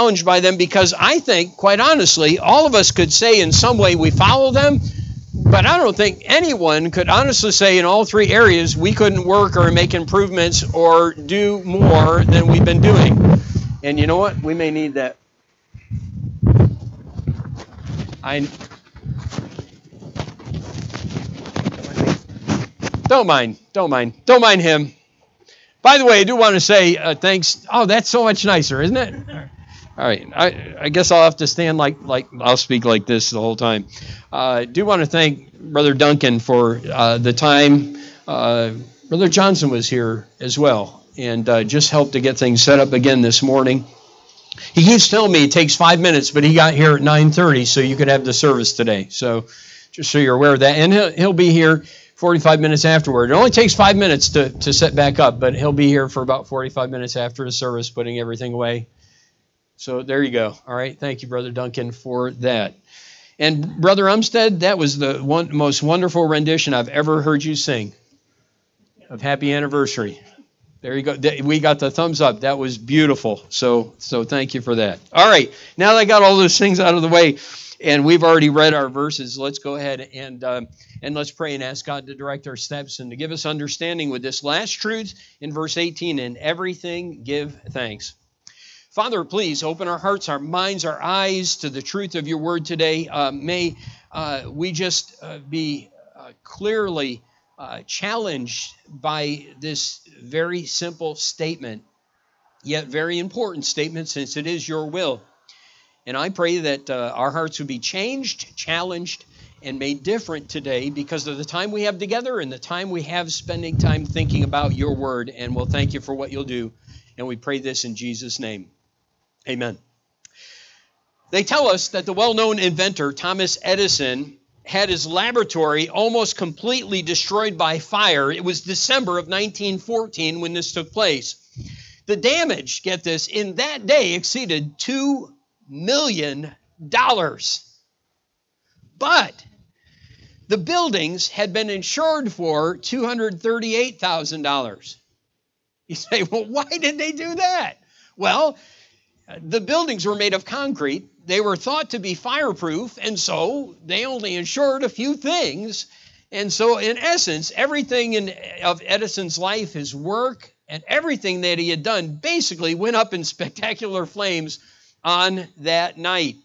challenged by them because I think, quite honestly, all of us could say in some way we follow them, but I don't think anyone could honestly say in all three areas we couldn't work or make improvements or do more than we've been doing. And you know what? We may need that. I don't mind, don't mind, don't mind him. By the way, I do want to say uh, thanks. Oh, that's so much nicer, isn't it? All right, I, I guess I'll have to stand like like I'll speak like this the whole time. Uh, I do want to thank Brother Duncan for uh, the time. Uh, Brother Johnson was here as well and uh, just helped to get things set up again this morning. He keeps telling me it takes five minutes, but he got here at 9:30, so you could have the service today. So just so you're aware of that, and he'll, he'll be here 45 minutes afterward. It only takes five minutes to, to set back up, but he'll be here for about 45 minutes after the service, putting everything away. So there you go. All right. Thank you, Brother Duncan, for that. And Brother Umstead, that was the one, most wonderful rendition I've ever heard you sing of Happy Anniversary. There you go. We got the thumbs up. That was beautiful. So, so thank you for that. All right. Now that I got all those things out of the way, and we've already read our verses, let's go ahead and. Uh, and let's pray and ask God to direct our steps and to give us understanding with this last truth in verse 18 in everything give thanks. Father, please open our hearts, our minds, our eyes to the truth of your word today. Uh, may uh, we just uh, be uh, clearly uh, challenged by this very simple statement, yet very important statement since it is your will. And I pray that uh, our hearts would be changed, challenged, and made different today because of the time we have together and the time we have spending time thinking about your word. And we'll thank you for what you'll do. And we pray this in Jesus' name. Amen. They tell us that the well known inventor Thomas Edison had his laboratory almost completely destroyed by fire. It was December of 1914 when this took place. The damage, get this, in that day exceeded $2 million. But the buildings had been insured for $238,000. You say, well, why did they do that? Well, the buildings were made of concrete. They were thought to be fireproof, and so they only insured a few things. And so, in essence, everything in, of Edison's life, his work, and everything that he had done basically went up in spectacular flames on that night.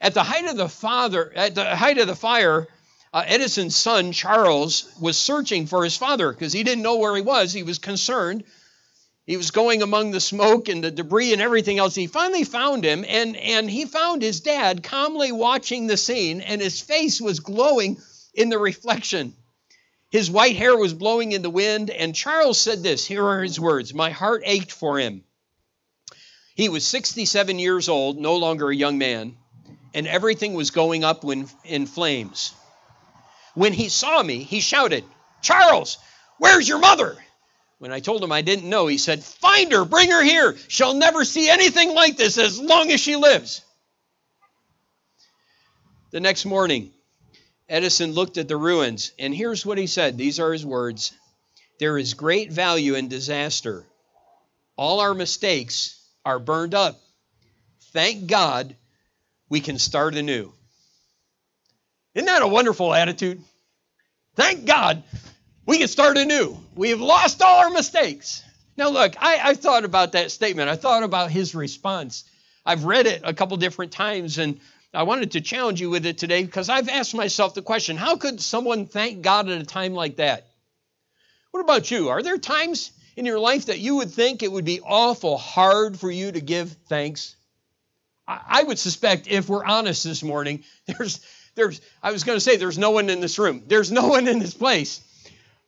At the height of the father, at the height of the fire, uh, Edison's son, Charles, was searching for his father because he didn't know where he was. He was concerned. He was going among the smoke and the debris and everything else. He finally found him, and, and he found his dad calmly watching the scene, and his face was glowing in the reflection. His white hair was blowing in the wind, and Charles said this here are his words My heart ached for him. He was 67 years old, no longer a young man, and everything was going up in flames. When he saw me, he shouted, Charles, where's your mother? When I told him I didn't know, he said, Find her, bring her here. She'll never see anything like this as long as she lives. The next morning, Edison looked at the ruins, and here's what he said. These are his words There is great value in disaster. All our mistakes are burned up. Thank God we can start anew. Isn't that a wonderful attitude? Thank God we can start anew. We have lost all our mistakes. Now, look, I, I thought about that statement. I thought about his response. I've read it a couple different times, and I wanted to challenge you with it today because I've asked myself the question how could someone thank God at a time like that? What about you? Are there times in your life that you would think it would be awful hard for you to give thanks? I would suspect, if we're honest this morning, there's there's, I was going to say, there's no one in this room. There's no one in this place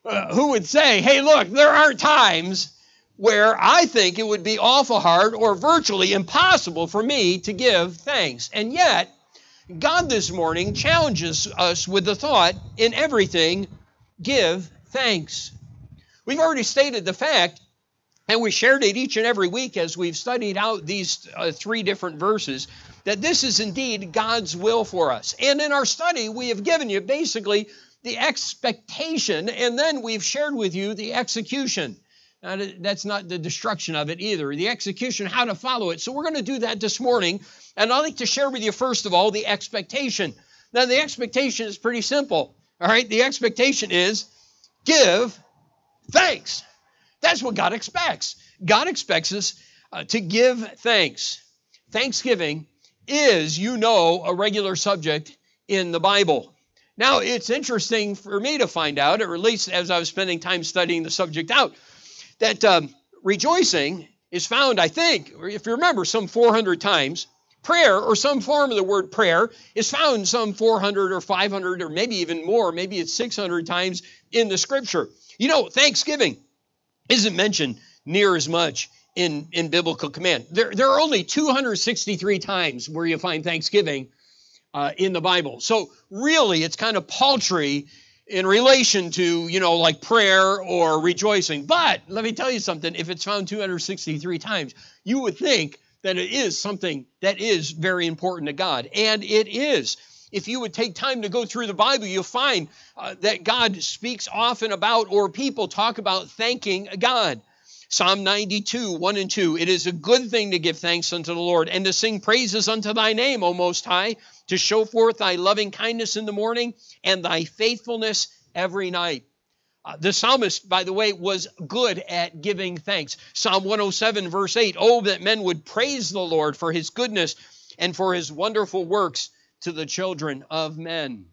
uh, who would say, hey, look, there are times where I think it would be awful hard or virtually impossible for me to give thanks. And yet, God this morning challenges us with the thought in everything, give thanks. We've already stated the fact, and we shared it each and every week as we've studied out these uh, three different verses, that this is indeed God's will for us. And in our study, we have given you basically the expectation, and then we've shared with you the execution. that's not the destruction of it either. The execution, how to follow it. So we're going to do that this morning. And I'd like to share with you, first of all, the expectation. Now, the expectation is pretty simple. All right, the expectation is give thanks. That's what God expects. God expects us uh, to give thanks. Thanksgiving is, you know, a regular subject in the Bible. Now, it's interesting for me to find out, or at least as I was spending time studying the subject out, that um, rejoicing is found, I think, if you remember, some 400 times. Prayer, or some form of the word prayer, is found some 400 or 500 or maybe even more, maybe it's 600 times in the scripture. You know, thanksgiving isn't mentioned near as much in, in biblical command. There, there are only 263 times where you find thanksgiving uh, in the Bible. So really, it's kind of paltry in relation to, you know, like prayer or rejoicing. But let me tell you something if it's found 263 times, you would think that it is something that is very important to God. And it is. If you would take time to go through the Bible, you'll find uh, that God speaks often about, or people talk about thanking God. Psalm 92, 1 and 2. It is a good thing to give thanks unto the Lord and to sing praises unto thy name, O Most High, to show forth thy loving kindness in the morning and thy faithfulness every night. Uh, the psalmist, by the way, was good at giving thanks. Psalm 107, verse 8 Oh, that men would praise the Lord for his goodness and for his wonderful works to the children of men.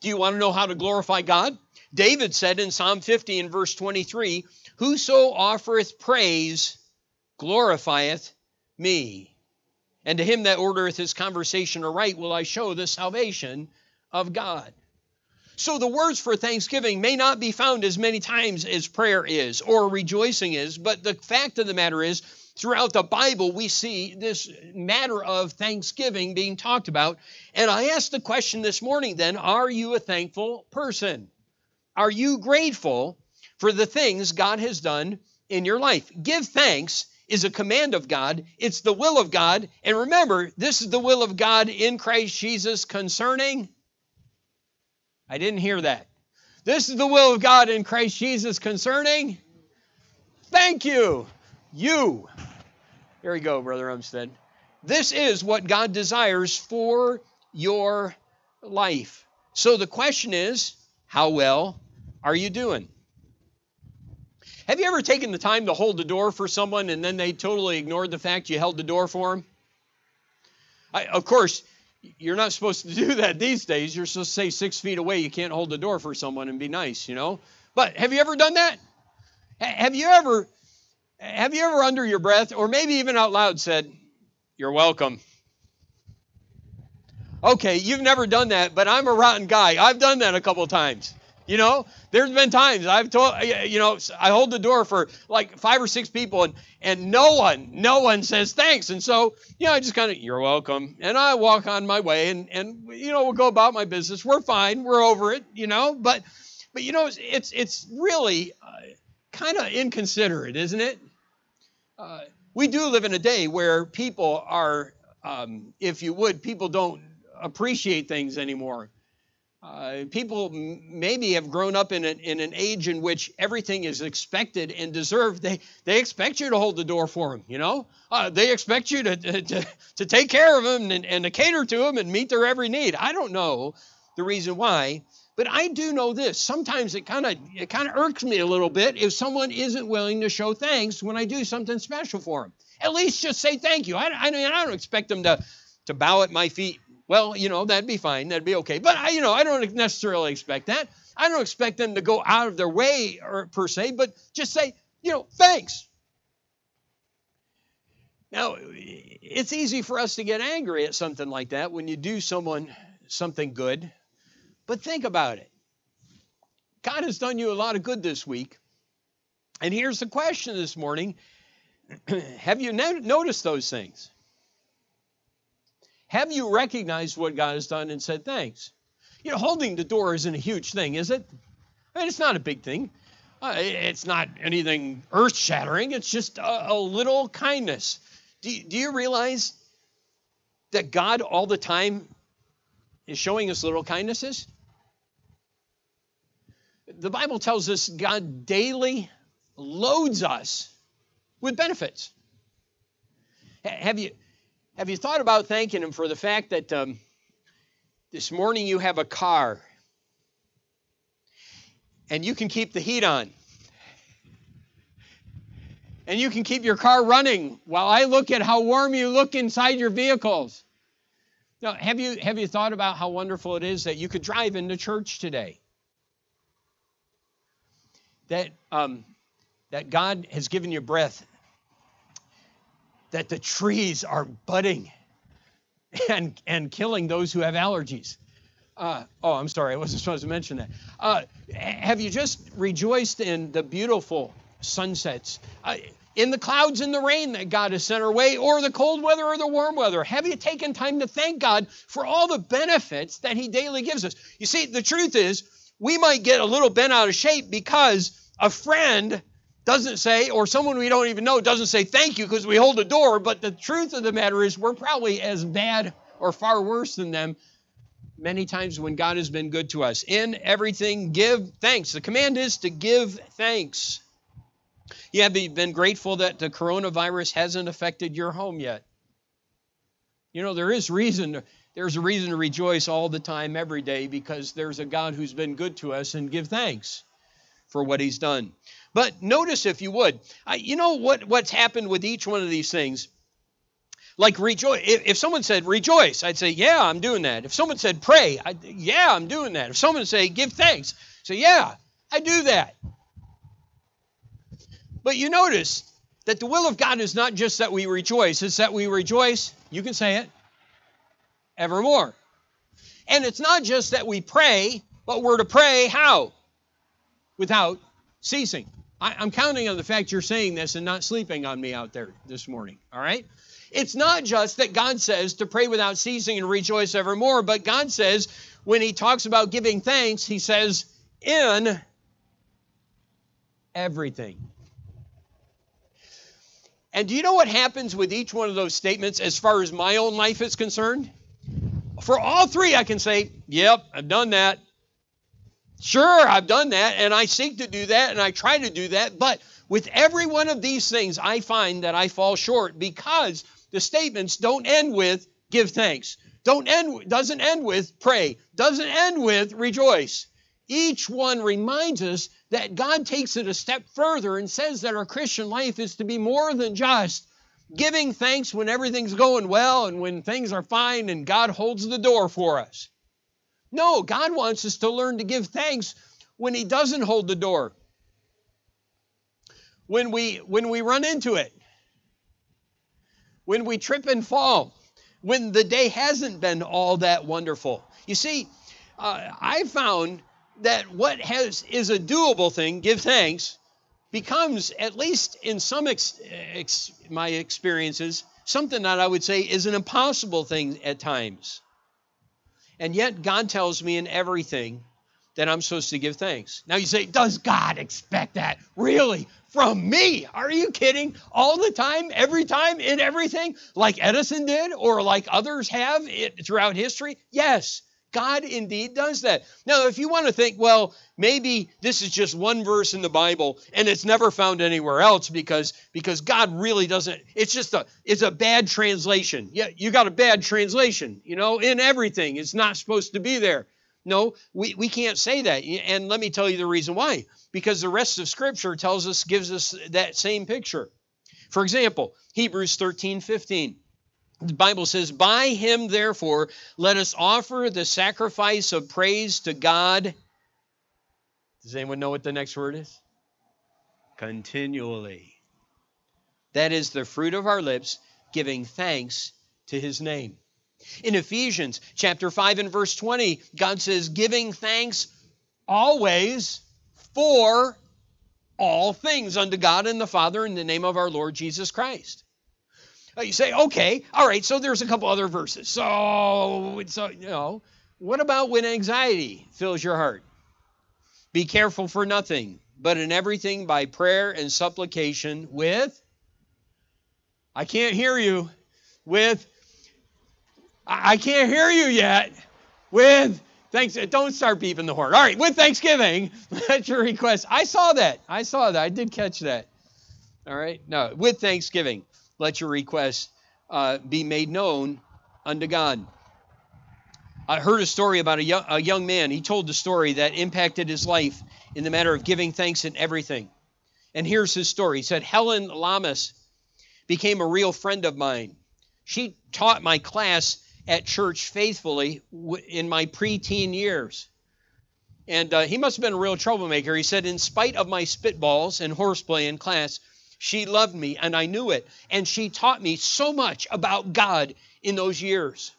Do you want to know how to glorify God? David said in Psalm 50 and verse 23 Whoso offereth praise glorifieth me. And to him that ordereth his conversation aright will I show the salvation of God. So the words for thanksgiving may not be found as many times as prayer is or rejoicing is, but the fact of the matter is, throughout the Bible, we see this matter of thanksgiving being talked about. And I asked the question this morning then are you a thankful person? Are you grateful for the things God has done in your life. Give thanks is a command of God, it's the will of God. And remember, this is the will of God in Christ Jesus concerning. I didn't hear that. This is the will of God in Christ Jesus concerning. Thank you. You. Here we go, Brother Umstead. This is what God desires for your life. So the question is, how well are you doing? Have you ever taken the time to hold the door for someone and then they totally ignored the fact you held the door for them? I, of course, you're not supposed to do that these days. You're supposed to say six feet away, you can't hold the door for someone and be nice, you know? But have you ever done that? Have you ever, have you ever under your breath, or maybe even out loud, said, You're welcome? Okay, you've never done that, but I'm a rotten guy. I've done that a couple times. You know, there's been times I've told, you know, I hold the door for like five or six people and, and no one, no one says thanks. And so, you know, I just kind of, you're welcome. And I walk on my way and, and, you know, we'll go about my business. We're fine. We're over it, you know, but, but, you know, it's, it's really uh, kind of inconsiderate, isn't it? Uh, we do live in a day where people are, um, if you would, people don't appreciate things anymore. Uh, people maybe have grown up in, a, in an age in which everything is expected and deserved. They, they expect you to hold the door for them, you know? Uh, they expect you to, to, to take care of them and, and to cater to them and meet their every need. I don't know the reason why, but I do know this. Sometimes it kind of it kind of irks me a little bit if someone isn't willing to show thanks when I do something special for them. At least just say thank you. I, I mean, I don't expect them to, to bow at my feet well, you know, that'd be fine. That'd be okay. But I, you know, I don't necessarily expect that. I don't expect them to go out of their way or per se, but just say, you know, thanks. Now, it's easy for us to get angry at something like that when you do someone something good. But think about it. God has done you a lot of good this week. And here's the question this morning Have you noticed those things? Have you recognized what God has done and said thanks? You know, holding the door isn't a huge thing, is it? I mean, it's not a big thing. Uh, it's not anything earth shattering. It's just a, a little kindness. Do, do you realize that God all the time is showing us little kindnesses? The Bible tells us God daily loads us with benefits. Have you, have you thought about thanking Him for the fact that um, this morning you have a car and you can keep the heat on? And you can keep your car running while I look at how warm you look inside your vehicles. Now, have you, have you thought about how wonderful it is that you could drive into church today? That, um, that God has given you breath, that the trees are budding and, and killing those who have allergies. Uh, oh, I'm sorry, I wasn't supposed to mention that. Uh, have you just rejoiced in the beautiful sunsets? Uh, in the clouds and the rain that God has sent our way, or the cold weather or the warm weather? Have you taken time to thank God for all the benefits that He daily gives us? You see, the truth is, we might get a little bent out of shape because a friend doesn't say, or someone we don't even know doesn't say thank you because we hold the door, but the truth of the matter is, we're probably as bad or far worse than them many times when God has been good to us. In everything, give thanks. The command is to give thanks. You have been grateful that the coronavirus hasn't affected your home yet. You know, there is reason, there's a reason to rejoice all the time, every day, because there's a God who's been good to us and give thanks for what he's done. But notice, if you would, I, you know what, what's happened with each one of these things? Like rejoice. If, someone said rejoice, I'd say, yeah, I'm doing that. If someone said pray, I'd, yeah, I'm doing that. If someone say give thanks, say, yeah, I do that. But you notice that the will of God is not just that we rejoice, it's that we rejoice, you can say it, evermore. And it's not just that we pray, but we're to pray how? Without ceasing. I, am counting on the fact you're saying this and not sleeping on me out there this morning, all right? It's not just that God says to pray without ceasing and rejoice evermore, but God says when He talks about giving thanks, He says, in everything. And do you know what happens with each one of those statements as far as my own life is concerned? For all three, I can say, Yep, I've done that. Sure, I've done that, and I seek to do that, and I try to do that. But with every one of these things, I find that I fall short because the statements don't end with give thanks. Don't end doesn't end with pray. Doesn't end with rejoice. Each one reminds us that God takes it a step further and says that our Christian life is to be more than just giving thanks when everything's going well and when things are fine and God holds the door for us. No, God wants us to learn to give thanks when He doesn't hold the door. When we, when we run into it, when we trip and fall, when the day hasn't been all that wonderful. You see, uh, I found that what has is a doable thing, give thanks, becomes at least in some ex, ex, my experiences something that I would say is an impossible thing at times. And yet God tells me in everything that I'm supposed to give thanks. Now you say, does God expect that? Really? From me? Are you kidding? All the time, every time, in everything, like Edison did or like others have it, throughout history? Yes. God indeed does that. Now, if you want to think, well, maybe this is just one verse in the Bible and it's never found anywhere else because because God really doesn't it's just a it's a bad translation. Yeah, you got a bad translation, you know, in everything. It's not supposed to be there. No, we, we can't say that. And let me tell you the reason why. Because the rest of Scripture tells us, gives us that same picture. For example, Hebrews 13, 15. The Bible says, By him, therefore, let us offer the sacrifice of praise to God. Does anyone know what the next word is? Continually. That is the fruit of our lips, giving thanks to his name. In Ephesians chapter 5 and verse 20, God says, giving thanks always for all things unto God and the Father in the name of our Lord Jesus Christ. Uh, you say, okay, all right, so there's a couple other verses. So, so uh, you know, what about when anxiety fills your heart? Be careful for nothing, but in everything by prayer and supplication with, I can't hear you, with, I can't hear you yet, with Thanks. Uh, don't start beeping the horn. All right, with Thanksgiving, let your request. I saw that. I saw that. I did catch that. All right. No, with Thanksgiving, let your request uh, be made known unto God. I heard a story about a young, a young man. He told the story that impacted his life in the matter of giving thanks in everything. And here's his story. He said, Helen Lamas became a real friend of mine. She taught my class at church faithfully in my preteen years. And uh, he must have been a real troublemaker. He said, In spite of my spitballs and horseplay in class, she loved me and I knew it. And she taught me so much about God in those years.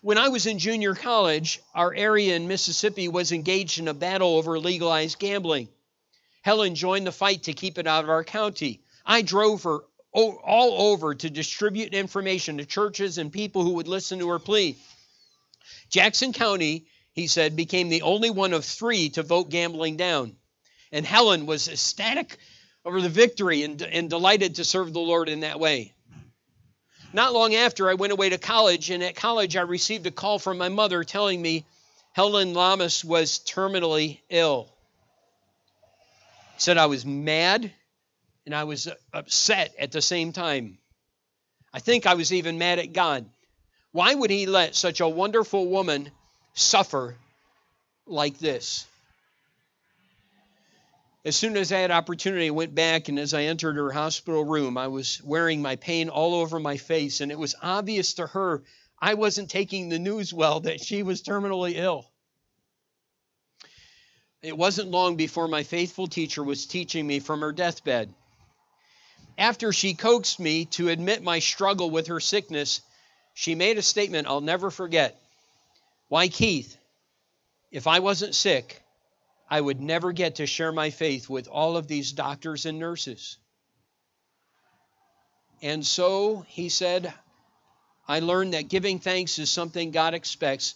When I was in junior college, our area in Mississippi was engaged in a battle over legalized gambling. Helen joined the fight to keep it out of our county. I drove her all over to distribute information to churches and people who would listen to her plea. Jackson County, he said, became the only one of three to vote gambling down. And Helen was ecstatic over the victory and, and delighted to serve the Lord in that way. Not long after, I went away to college, and at college, I received a call from my mother telling me Helen Lamas was terminally ill. Said I was mad and I was upset at the same time. I think I was even mad at God. Why would He let such a wonderful woman suffer like this? As soon as I had opportunity, I went back, and as I entered her hospital room, I was wearing my pain all over my face, and it was obvious to her I wasn't taking the news well that she was terminally ill. It wasn't long before my faithful teacher was teaching me from her deathbed. After she coaxed me to admit my struggle with her sickness, she made a statement I'll never forget. Why, Keith, if I wasn't sick, I would never get to share my faith with all of these doctors and nurses. And so, he said, I learned that giving thanks is something God expects,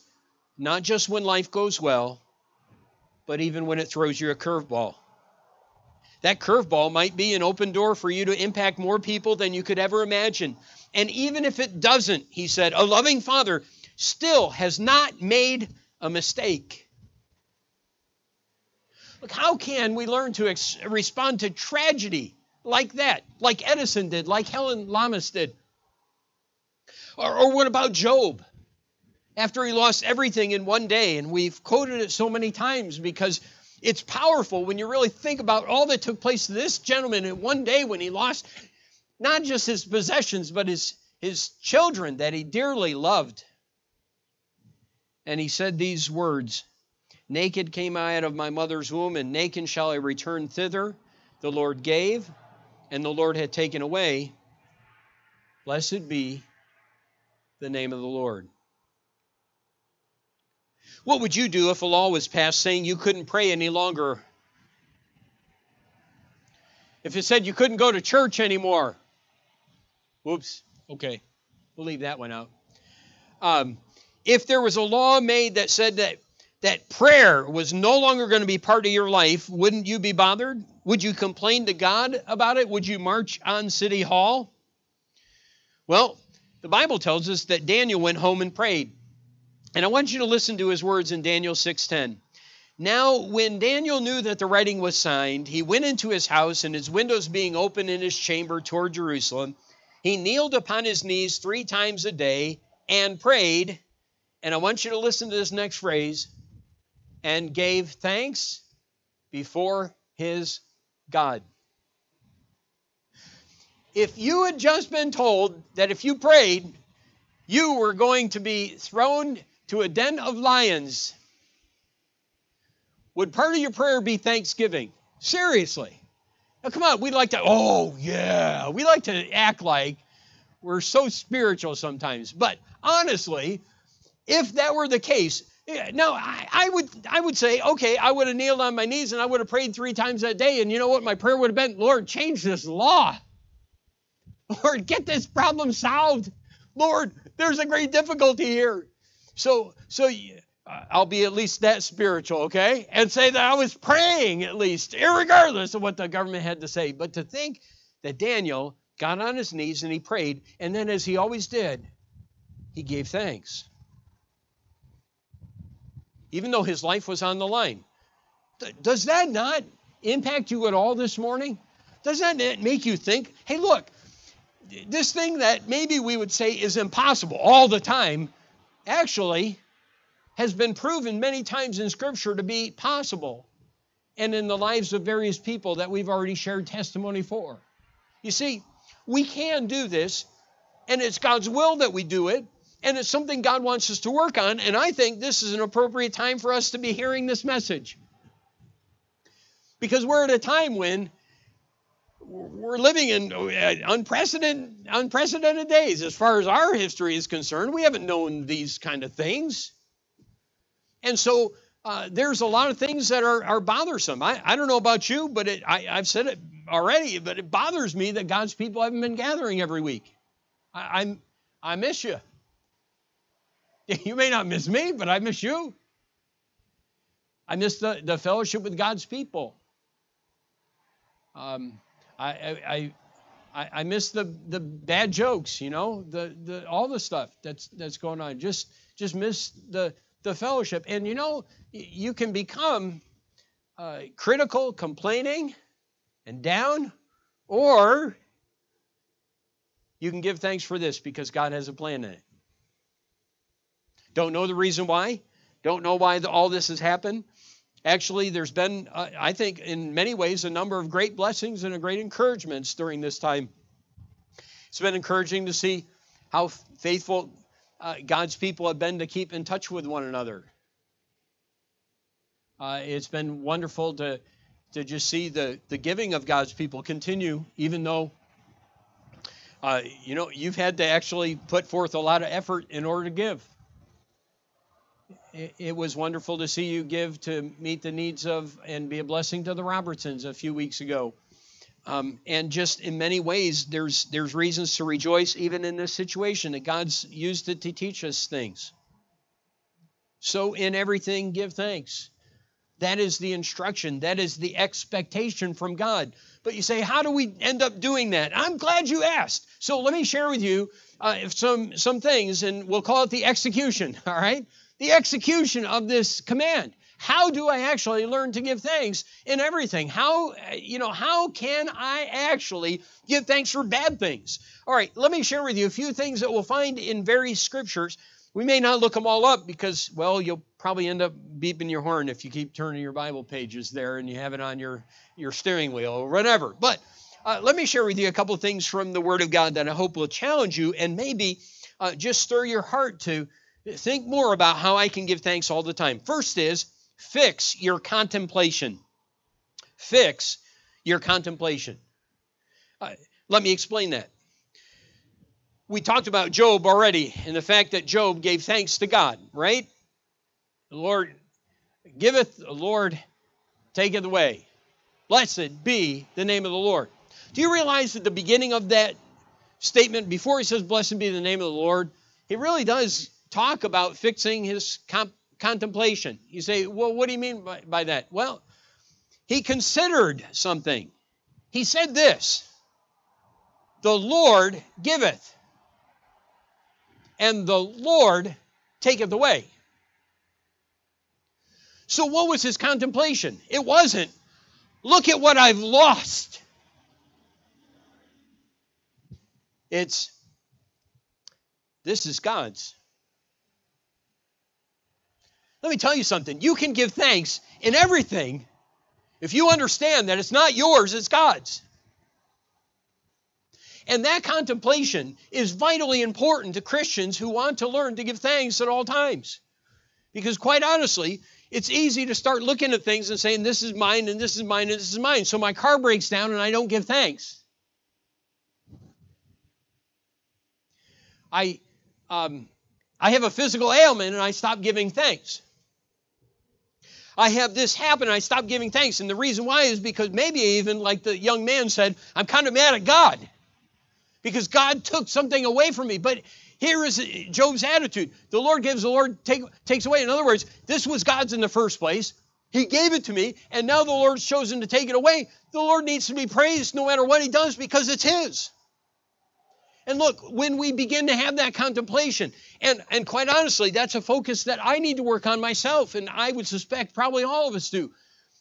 not just when life goes well, but even when it throws you a curveball. That curveball might be an open door for you to impact more people than you could ever imagine. And even if it doesn't, he said, a loving father still has not made a mistake. Look, how can we learn to ex- respond to tragedy like that, like Edison did, like Helen Lamas did? Or, or what about Job? After he lost everything in one day, and we've quoted it so many times because it's powerful when you really think about all that took place to this gentleman in one day when he lost not just his possessions, but his, his children that he dearly loved. And he said these words Naked came I out of my mother's womb, and naked shall I return thither. The Lord gave, and the Lord had taken away. Blessed be the name of the Lord. What would you do if a law was passed saying you couldn't pray any longer? If it said you couldn't go to church anymore? Whoops. Okay. We'll leave that one out. Um, if there was a law made that said that that prayer was no longer going to be part of your life, wouldn't you be bothered? Would you complain to God about it? Would you march on City Hall? Well, the Bible tells us that Daniel went home and prayed. And I want you to listen to his words in Daniel 6:10. Now, when Daniel knew that the writing was signed, he went into his house, and his windows being open in his chamber toward Jerusalem, he kneeled upon his knees three times a day and prayed. And I want you to listen to this next phrase and gave thanks before his God. If you had just been told that if you prayed, you were going to be thrown to a den of lions, would part of your prayer be thanksgiving? Seriously. Now, come on, We'd like to, oh, yeah, we like to act like we're so spiritual sometimes. But honestly, if that were the case, yeah, no, I, I, would I would say, okay, I would have kneeled on my knees and I would have prayed three times that day. And you know what? My prayer would have been, Lord, change this law. Lord, get this problem solved. Lord, there's a great difficulty here. So, so I'll be at least that spiritual, okay? And say that I was praying at least, regardless of what the government had to say. But to think that Daniel got on his knees and he prayed, and then as he always did, he gave thanks. Even though his life was on the line. Does that not impact you at all this morning? Does that make you think, hey, look, this thing that maybe we would say is impossible all the time actually has been proven many times in Scripture to be possible and in the lives of various people that we've already shared testimony for. You see, we can do this, and it's God's will that we do it, and it's something God wants us to work on, and I think this is an appropriate time for us to be hearing this message. Because we're at a time when we're living in unprecedented, unprecedented days as far as our history is concerned. We haven't known these kind of things. And so uh, there's a lot of things that are, are bothersome. I, I don't know about you, but it, I, I've said it already, but it bothers me that God's people haven't been gathering every week. I, I'm, I miss you. You may not miss me, but I miss you. I miss the, the fellowship with God's people. Um, I, I, I, miss the, the bad jokes, you know, the, the all the stuff that's that's going on. Just just miss the the fellowship. And you know, you can become uh, critical, complaining, and down, or you can give thanks for this because God has a plan in it. Don't know the reason why. Don't know why the, all this has happened. Actually, there's been, uh, I think, in many ways, a number of great blessings and a great encouragements during this time. It's been encouraging to see how faithful uh, God's people have been to keep in touch with one another. Uh, it's been wonderful to, to just see the, the giving of God's people continue, even though, uh, you know, you've had to actually put forth a lot of effort in order to give. It, was wonderful to see you give to meet the needs of and be a blessing to the Robertsons a few weeks ago. Um, and just in many ways, there's there's reasons to rejoice even in this situation that God's used it to teach us things. So in everything, give thanks. That is the instruction. That is the expectation from God. But you say, how do we end up doing that? I'm glad you asked. So let me share with you uh, some some things, and we'll call it the execution. All right, the execution of this command how do I actually learn to give thanks in everything? How, you know, how can I actually give thanks for bad things? All right, let me share with you a few things that we'll find in various scriptures. We may not look them all up because, well, you'll probably end up beeping your horn if you keep turning your Bible pages there and you have it on your, your steering wheel or whatever. But uh, let me share with you a couple of things from the Word of God that I hope will challenge you and maybe uh, just stir your heart to think more about how I can give thanks all the time. First is Fix your contemplation. Fix your contemplation. Uh, let me explain that. We talked about Job already and the fact that Job gave thanks to God, right? The Lord giveth, the Lord taketh away. Blessed be the name of the Lord. Do you realize that the beginning of that statement, before he says, Blessed be the name of the Lord, he really does talk about fixing his comp- contemplation. You say, well, what do you mean by, by that? Well, he considered something. He said this The Lord giveth, and the Lord taketh away. So, what was his contemplation? It wasn't, look at what I've lost. It's, this is God's. Let me tell you something. You can give thanks in everything if you understand that it's not yours, it's God's. And that contemplation is vitally important to Christians who want to learn to give thanks at all times. Because, quite honestly, it's easy to start looking at things and saying, This is mine, and this is mine, and this is mine. So my car breaks down and I don't give thanks. I, um, I have a physical ailment and I stop giving thanks. I have this happen and I stop giving thanks. And the reason why is because maybe even, like the young man said, I'm kind of mad at God because God took something away from me. But here is Job's attitude the Lord gives, the Lord take, takes away. In other words, this was God's in the first place. He gave it to me, and now the Lord's chosen to take it away. The Lord needs to be praised no matter what He does because it's His. And look, when we begin to have that contemplation, and, and quite honestly, that's a focus that I need to work on myself, and I would suspect probably all of us do.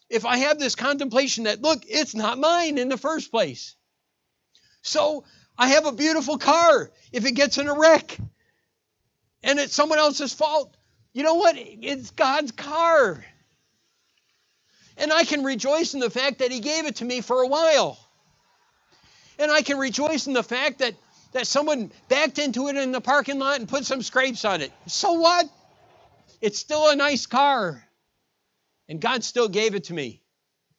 If I have this contemplation that, look, it's not mine in the first place. So I have a beautiful car. If it gets in a wreck and it's someone else's fault, you know what? It's God's car. And I can rejoice in the fact that He gave it to me for a while. And I can rejoice in the fact that, that someone backed into it in the parking lot and put some scrapes on it. So what? It's still a nice car. And God still gave it to me.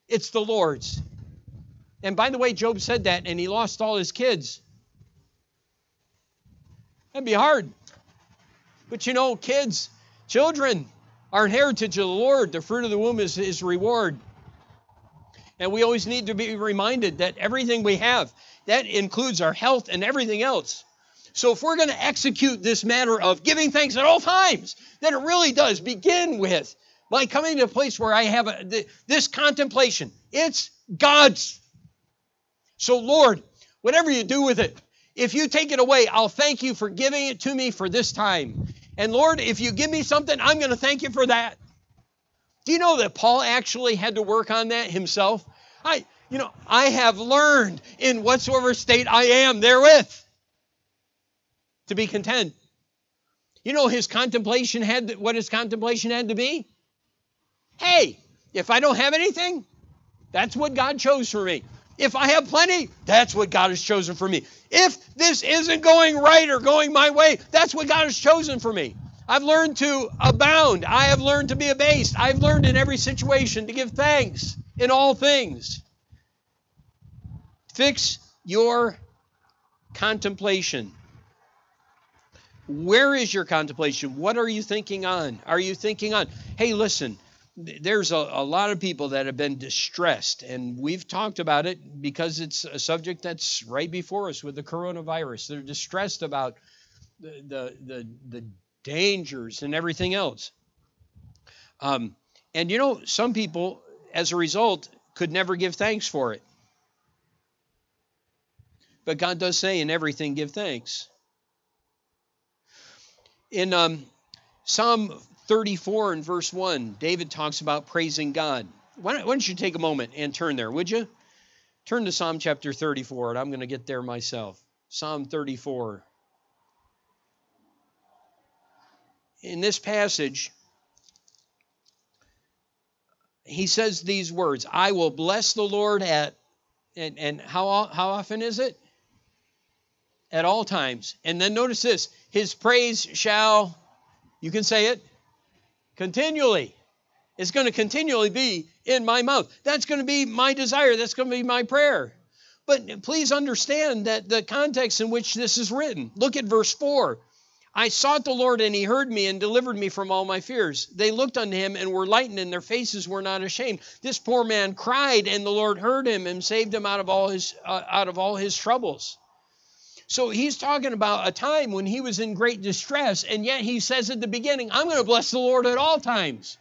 It's the Lord's. And by the way, Job said that and he lost all his kids. That'd be hard. But you know, kids, children are an heritage of the Lord. The fruit of the womb is his reward. And we always need to be reminded that everything we have, that includes our health and everything else. So if we're going to execute this matter of giving thanks at all times, then it really does begin with by coming to a place where I have a, this contemplation. It's God's. So Lord, whatever you do with it, if you take it away, I'll thank you for giving it to me for this time. And Lord, if you give me something, I'm going to thank you for that. Do you know that Paul actually had to work on that himself? I, you know, I have learned in whatsoever state I am therewith to be content. You know, his contemplation had what his contemplation had to be. Hey, if I don't have anything, that's what God chose for me. If I have plenty, that's what God has chosen for me. If this isn't going right or going my way, that's what God has chosen for me. I've learned to abound. I have learned to be abased. I've learned in every situation to give thanks in all things. Fix your contemplation. Where is your contemplation? What are you thinking on? Are you thinking on, hey, listen, there's a, a, lot of people that have been distressed, and we've talked about it because it's a subject that's right before us with the coronavirus. They're distressed about the the the, the dangers and everything else. Um, and you know, some people, as a result, could never give thanks for it. But God does say, in everything, give thanks. In um, Psalm 34 and verse 1, David talks about praising God. Why don't, why don't you take a moment and turn there, would you? Turn to Psalm chapter 34, and I'm going to get there myself. Psalm 34. In this passage, he says these words I will bless the Lord at, and, and how, how often is it? At all times. And then notice this His praise shall, you can say it, continually. It's going to continually be in my mouth. That's going to be my desire. That's going to be my prayer. But please understand that the context in which this is written. Look at verse 4. I sought the Lord, and he heard me and delivered me from all my fears. They looked unto him and were lightened, and their faces were not ashamed. This poor man cried, and the Lord heard him and saved him out of all his uh, out of all his troubles. So he's talking about a time when he was in great distress, and yet he says at the beginning, I'm going to bless the Lord at all times.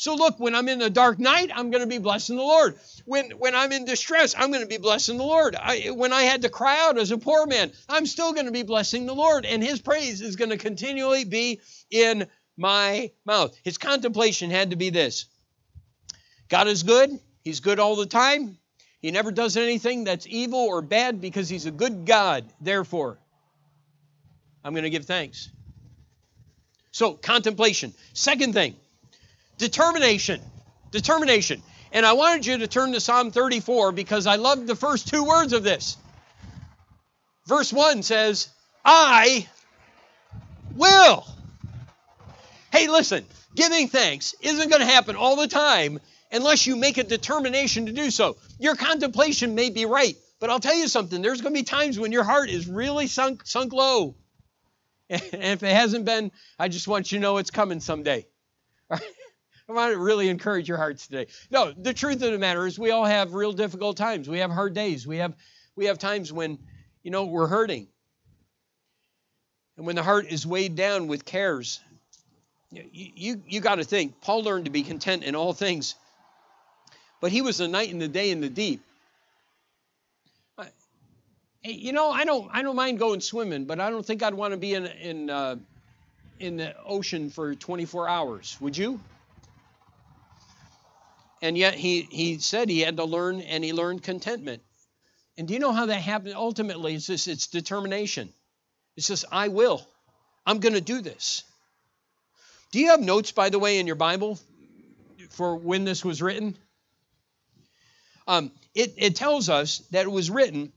So look, when I'm in the dark night, I'm going to be blessing the Lord. When, when I'm in distress, I'm going to be blessing the Lord. I, when I had to cry out as a poor man, I'm still going to be blessing the Lord. And his praise is going to continually be in my mouth. His contemplation had to be this God is good. He's good all the time. He never does anything that's evil or bad because he's a good God. Therefore, I'm going to give thanks. So, contemplation. Second thing, determination. Determination. And I wanted you to turn to Psalm 34 because I love the first two words of this. Verse 1 says, I will. Hey, listen, giving thanks isn't going to happen all the time unless you make a determination to do so. Your contemplation may be right, but I'll tell you something. There's going to be times when your heart is really sunk sunk low. And if it hasn't been, I just want you to know it's coming someday. I want to really encourage your hearts today. No, the truth of the matter is we all have real difficult times. We have hard days. We have we have times when, you know, we're hurting. And when the heart is weighed down with cares, you, you, you got to think, Paul learned to be content in all things but he was the night and the day in the deep. Hey, you know, I don't I don't mind going swimming, but I don't think I'd want to be in in uh, in the ocean for 24 hours. Would you? And yet he he said he had to learn and he learned contentment. And do you know how that happened? Ultimately, it's just it's determination. It's just I will. I'm going to do this. Do you have notes, by the way, in your Bible for when this was written? Um, it, it tells us that it was written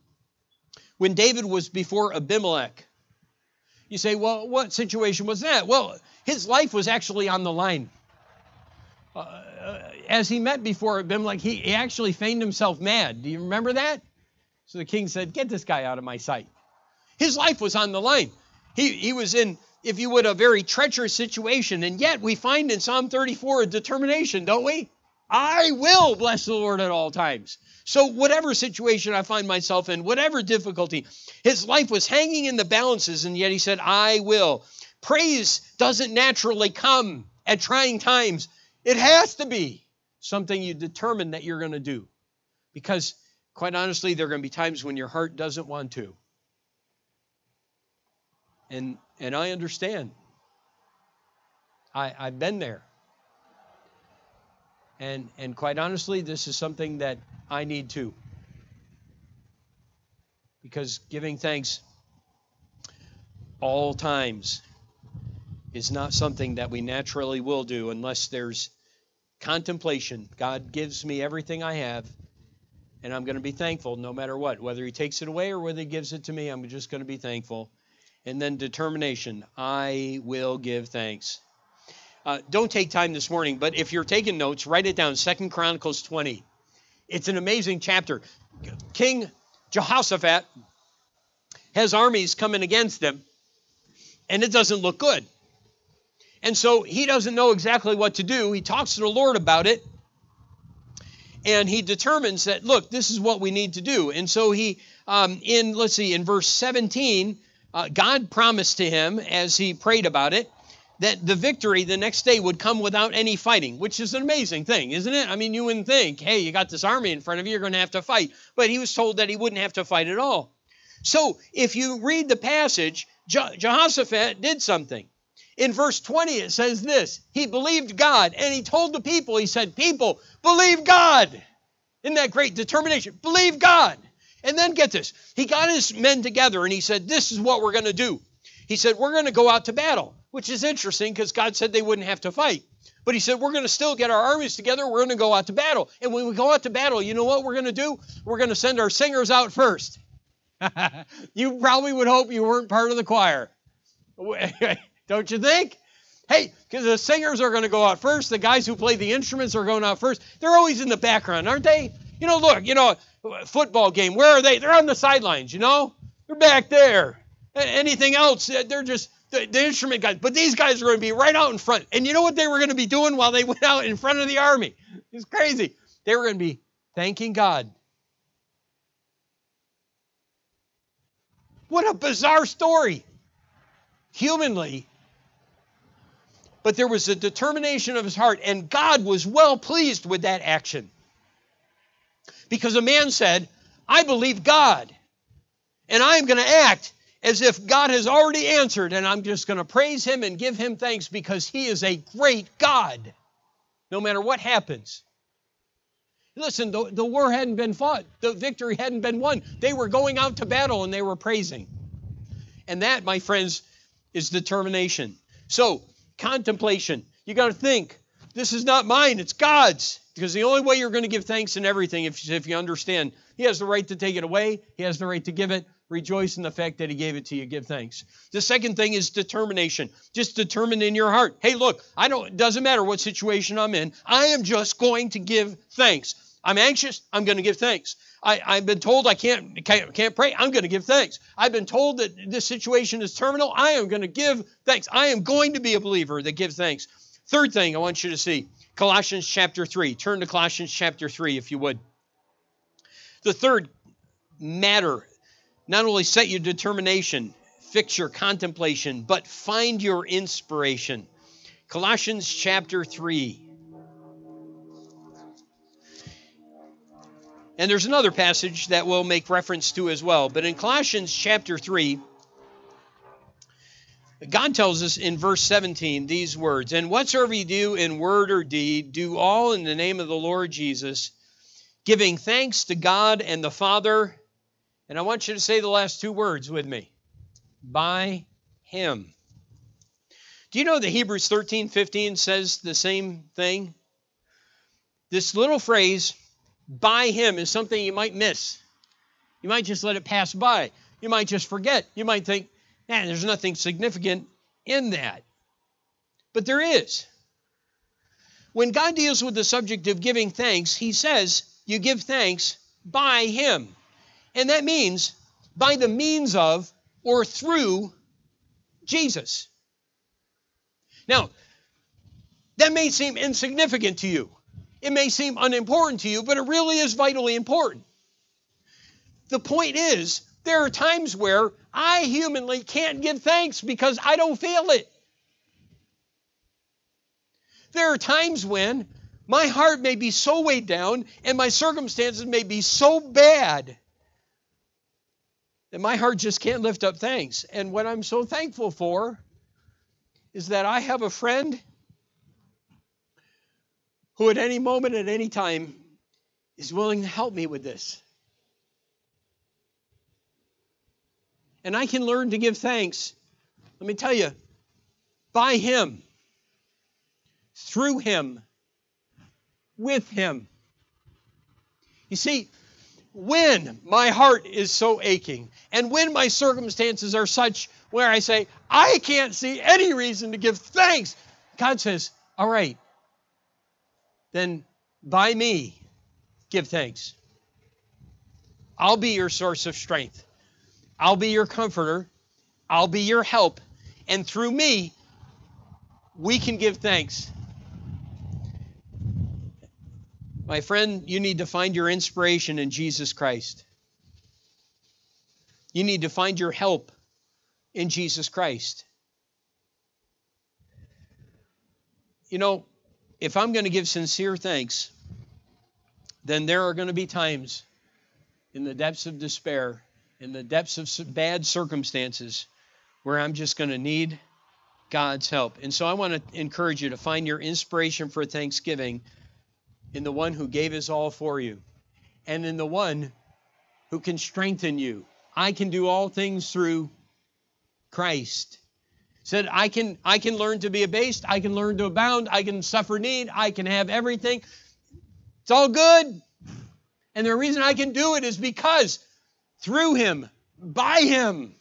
when David was before Abimelech. You say, well, what situation was that? Well, his life was actually on the line. Uh, as he met before Abimelech, he, he actually feigned himself mad. Do you remember that? So the king said, Get this guy out of my sight. His life was on the line. He, he was in, if you would, a very treacherous situation. And yet we find in Psalm 34 a determination, don't we? I will bless the Lord at all times. So, whatever situation I find myself in, whatever difficulty, his life was hanging in the balances, and yet he said, I will. Praise doesn't naturally come at trying times, it has to be something you determine that you're going to do. Because, quite honestly, there are going to be times when your heart doesn't want to. And, and I understand. I, I've been there. And, and quite honestly, this is something that I need too. Because giving thanks all times is not something that we naturally will do unless there's contemplation. God gives me everything I have, and I'm going to be thankful no matter what. Whether He takes it away or whether He gives it to me, I'm just going to be thankful. And then determination I will give thanks. Uh, don't take time this morning, but if you're taking notes, write it down. Second Chronicles 20. It's an amazing chapter. King Jehoshaphat has armies coming against him, and it doesn't look good. And so he doesn't know exactly what to do. He talks to the Lord about it, and he determines that, look, this is what we need to do. And so he, um, in, let's see, in verse 17, uh, God promised to him as he prayed about it that the victory the next day would come without any fighting, which is an amazing thing, isn't it? I mean, you wouldn't think, hey, you got this army in front of you, you're going to have to fight. But he was told that he wouldn't have to fight at all. So if you read the passage, Jehoshaphat did something. In verse 20, it says this He believed God, and he told the people, He said, People, believe God. Isn't that great determination? Believe God. And then get this. He got his men together and he said, This is what we're going to do. He said, We're going to go out to battle which is interesting because God said they wouldn't have to fight. But he said, We're going to still get our armies together. We're going to go out to battle. And when we go out to battle, you know what we're going to do? We're going to send our singers out first. you probably would hope you weren't part of the choir. Don't you think? Hey, because the singers are going to go out first. The guys who play the instruments are going out first. They're always in the background, aren't they? You know, look, you know, football game. Where are they? They're on the sidelines, you know? They're back there. Anything else, uh, they're just the, the instrument guys, but these guys are going to be right out in front. And you know what they were going to be doing while they went out in front of the army? It's crazy. They were going to be thanking God. What a bizarre story, humanly. But there was a determination of his heart, and God was well pleased with that action. Because a man said, I believe God, and I am going to act as if God has already answered, and I'm just going to praise Him and give Him thanks because He is a great God, no matter what happens. Listen, the, the war hadn't been fought, the victory hadn't been won. They were going out to battle and they were praising. And that, my friends, is determination. So, contemplation. You got to think, this is not mine, it's God's. Because the only way you're going to give thanks in everything is if you understand He has the right to take it away, He has the right to give it, rejoice in the fact that he gave it to you give thanks the second thing is determination just determine in your heart hey look i don't it doesn't matter what situation i'm in i am just going to give thanks i'm anxious i'm going to give thanks. I, i've been told i can't, can't can't pray i'm going to give thanks. I've been told that this situation is terminal i am going to give thanks. I am going to be a believer that gives thanks. Third thing i want you to see colossians chapter 3 turn to colossians chapter 3 if you would. The third matter not only set your determination, fix your contemplation, but find your inspiration. Colossians chapter 3. And there's another passage that we'll make reference to as well. But in Colossians chapter 3, God tells us in verse 17 these words And whatsoever you do in word or deed, do all in the name of the Lord Jesus, giving thanks to God and the Father. And I want you to say the last two words with me by Him. Do you know that Hebrews 13 15 says the same thing? This little phrase, by Him, is something you might miss. You might just let it pass by. You might just forget. You might think, man, there's nothing significant in that. But there is. When God deals with the subject of giving thanks, He says, you give thanks by Him. And that means by the means of or through Jesus. Now, that may seem insignificant to you. It may seem unimportant to you, but it really is vitally important. The point is, there are times where I humanly can't give thanks because I don't feel it. There are times when my heart may be so weighed down and my circumstances may be so bad that my heart just can't lift up thanks. And what I'm so thankful for is that I have a friend who, at any moment, at any time, is willing to help me with this. And I can learn to give thanks. Let me tell you, by Him, through Him, with Him. You see, when my heart is so aching and when my circumstances are such where I say, I can't see any reason to give thanks, God says, All right, then by me, give thanks. I'll be your source of strength. I'll be your comforter. I'll be your help. And through me, we can give thanks. My friend, you need to find your inspiration in Jesus Christ. You need to find your help in Jesus Christ. You know, if I'm going to give sincere thanks, then there are going to be times in the depths of despair, in the depths of bad circumstances, where I'm just going to need God's help. And so I want to encourage you to find your inspiration for Thanksgiving in the one who gave his all for you and in the one who can strengthen you. I can do all things through Christ. Said I can I can learn to be abased, I can learn to abound, I can suffer need, I can have everything. It's all good. And the reason I can do it is because through him, by him,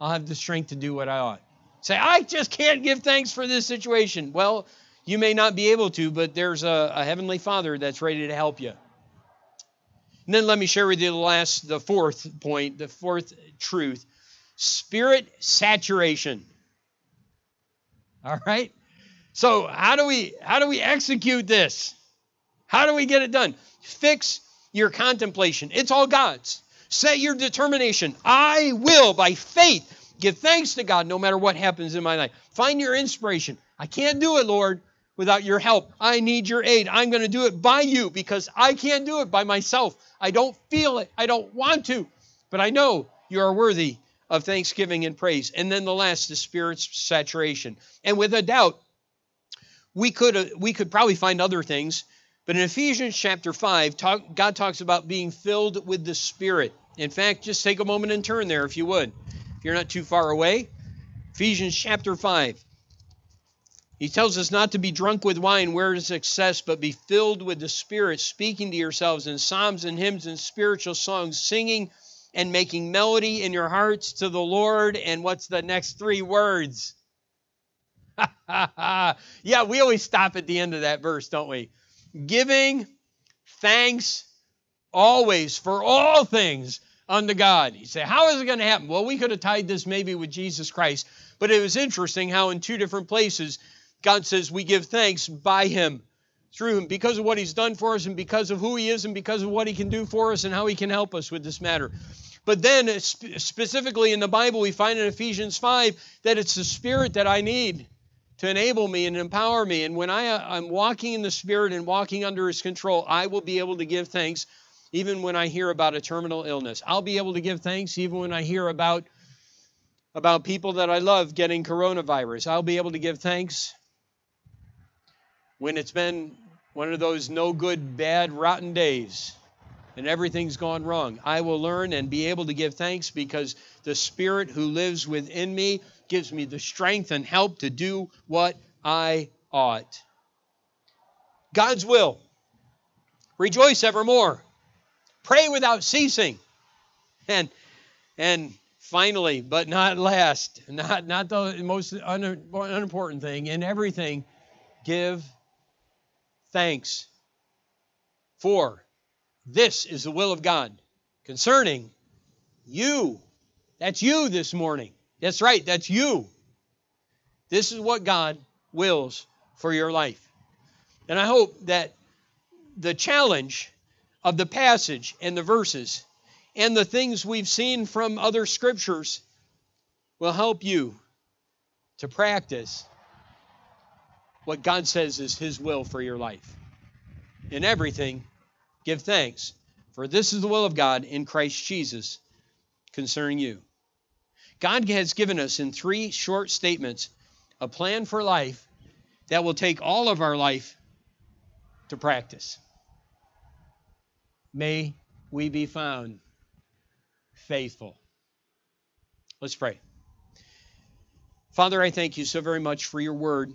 I'll have the strength to do what I ought. Say, I just can't give thanks for this situation. Well, you may not be able to, but there's a, a heavenly Father that's ready to help you. And then let me share with you the last, the fourth point, the fourth truth spirit saturation. All right? So how do we how do we execute this? How do we get it done? Fix your contemplation. It's all God's. Set your determination. I will by faith give thanks to God no matter what happens in my life. Find your inspiration. I can't do it, Lord, without your help. I need your aid. I'm going to do it by you because I can't do it by myself. I don't feel it. I don't want to. But I know you are worthy of thanksgiving and praise. And then the last is spirit's saturation. And with a doubt, we could uh, we could probably find other things, but in Ephesians chapter 5, talk, God talks about being filled with the Spirit. In fact, just take a moment and turn there if you would. If you're not too far away. Ephesians chapter 5. He tells us not to be drunk with wine where is excess, but be filled with the Spirit, speaking to yourselves in psalms and hymns and spiritual songs, singing and making melody in your hearts to the Lord. And what's the next three words? yeah, we always stop at the end of that verse, don't we? Giving thanks always for all things unto God. You say, how is it going to happen? Well, we could have tied this maybe with Jesus Christ, but it was interesting how in two different places God says we give thanks by Him, through Him, because of what He's done for us and because of who He is and because of what He can do for us and how He can help us with this matter. But then, uh, specifically in the Bible, we find in Ephesians 5 that it's the Spirit that I need to enable me and empower me. And when I, uh, I'm walking in the Spirit and walking under His control, I will be able to give thanks even when I hear about a terminal illness. I'll be able to give thanks even when I hear about about people that I love getting coronavirus. I'll be able to give thanks when it's been one of those no good, bad, rotten days and everything's gone wrong. I will learn and be able to give thanks because the Spirit who lives within me gives me the strength and help to do what I ought. God's will. Rejoice evermore. Pray without ceasing. And and finally, but not last, not not the most unimportant thing, in everything, give thanks. For this is the will of God concerning you. That's you this morning. That's right, that's you. This is what God wills for your life. And I hope that the challenge of the passage and the verses and the things we've seen from other scriptures will help you to practice what God says is His will for your life. In everything, give thanks, for this is the will of God in Christ Jesus concerning you. God has given us in three short statements a plan for life that will take all of our life to practice. May we be found faithful. Let's pray. Father, I thank you so very much for your word.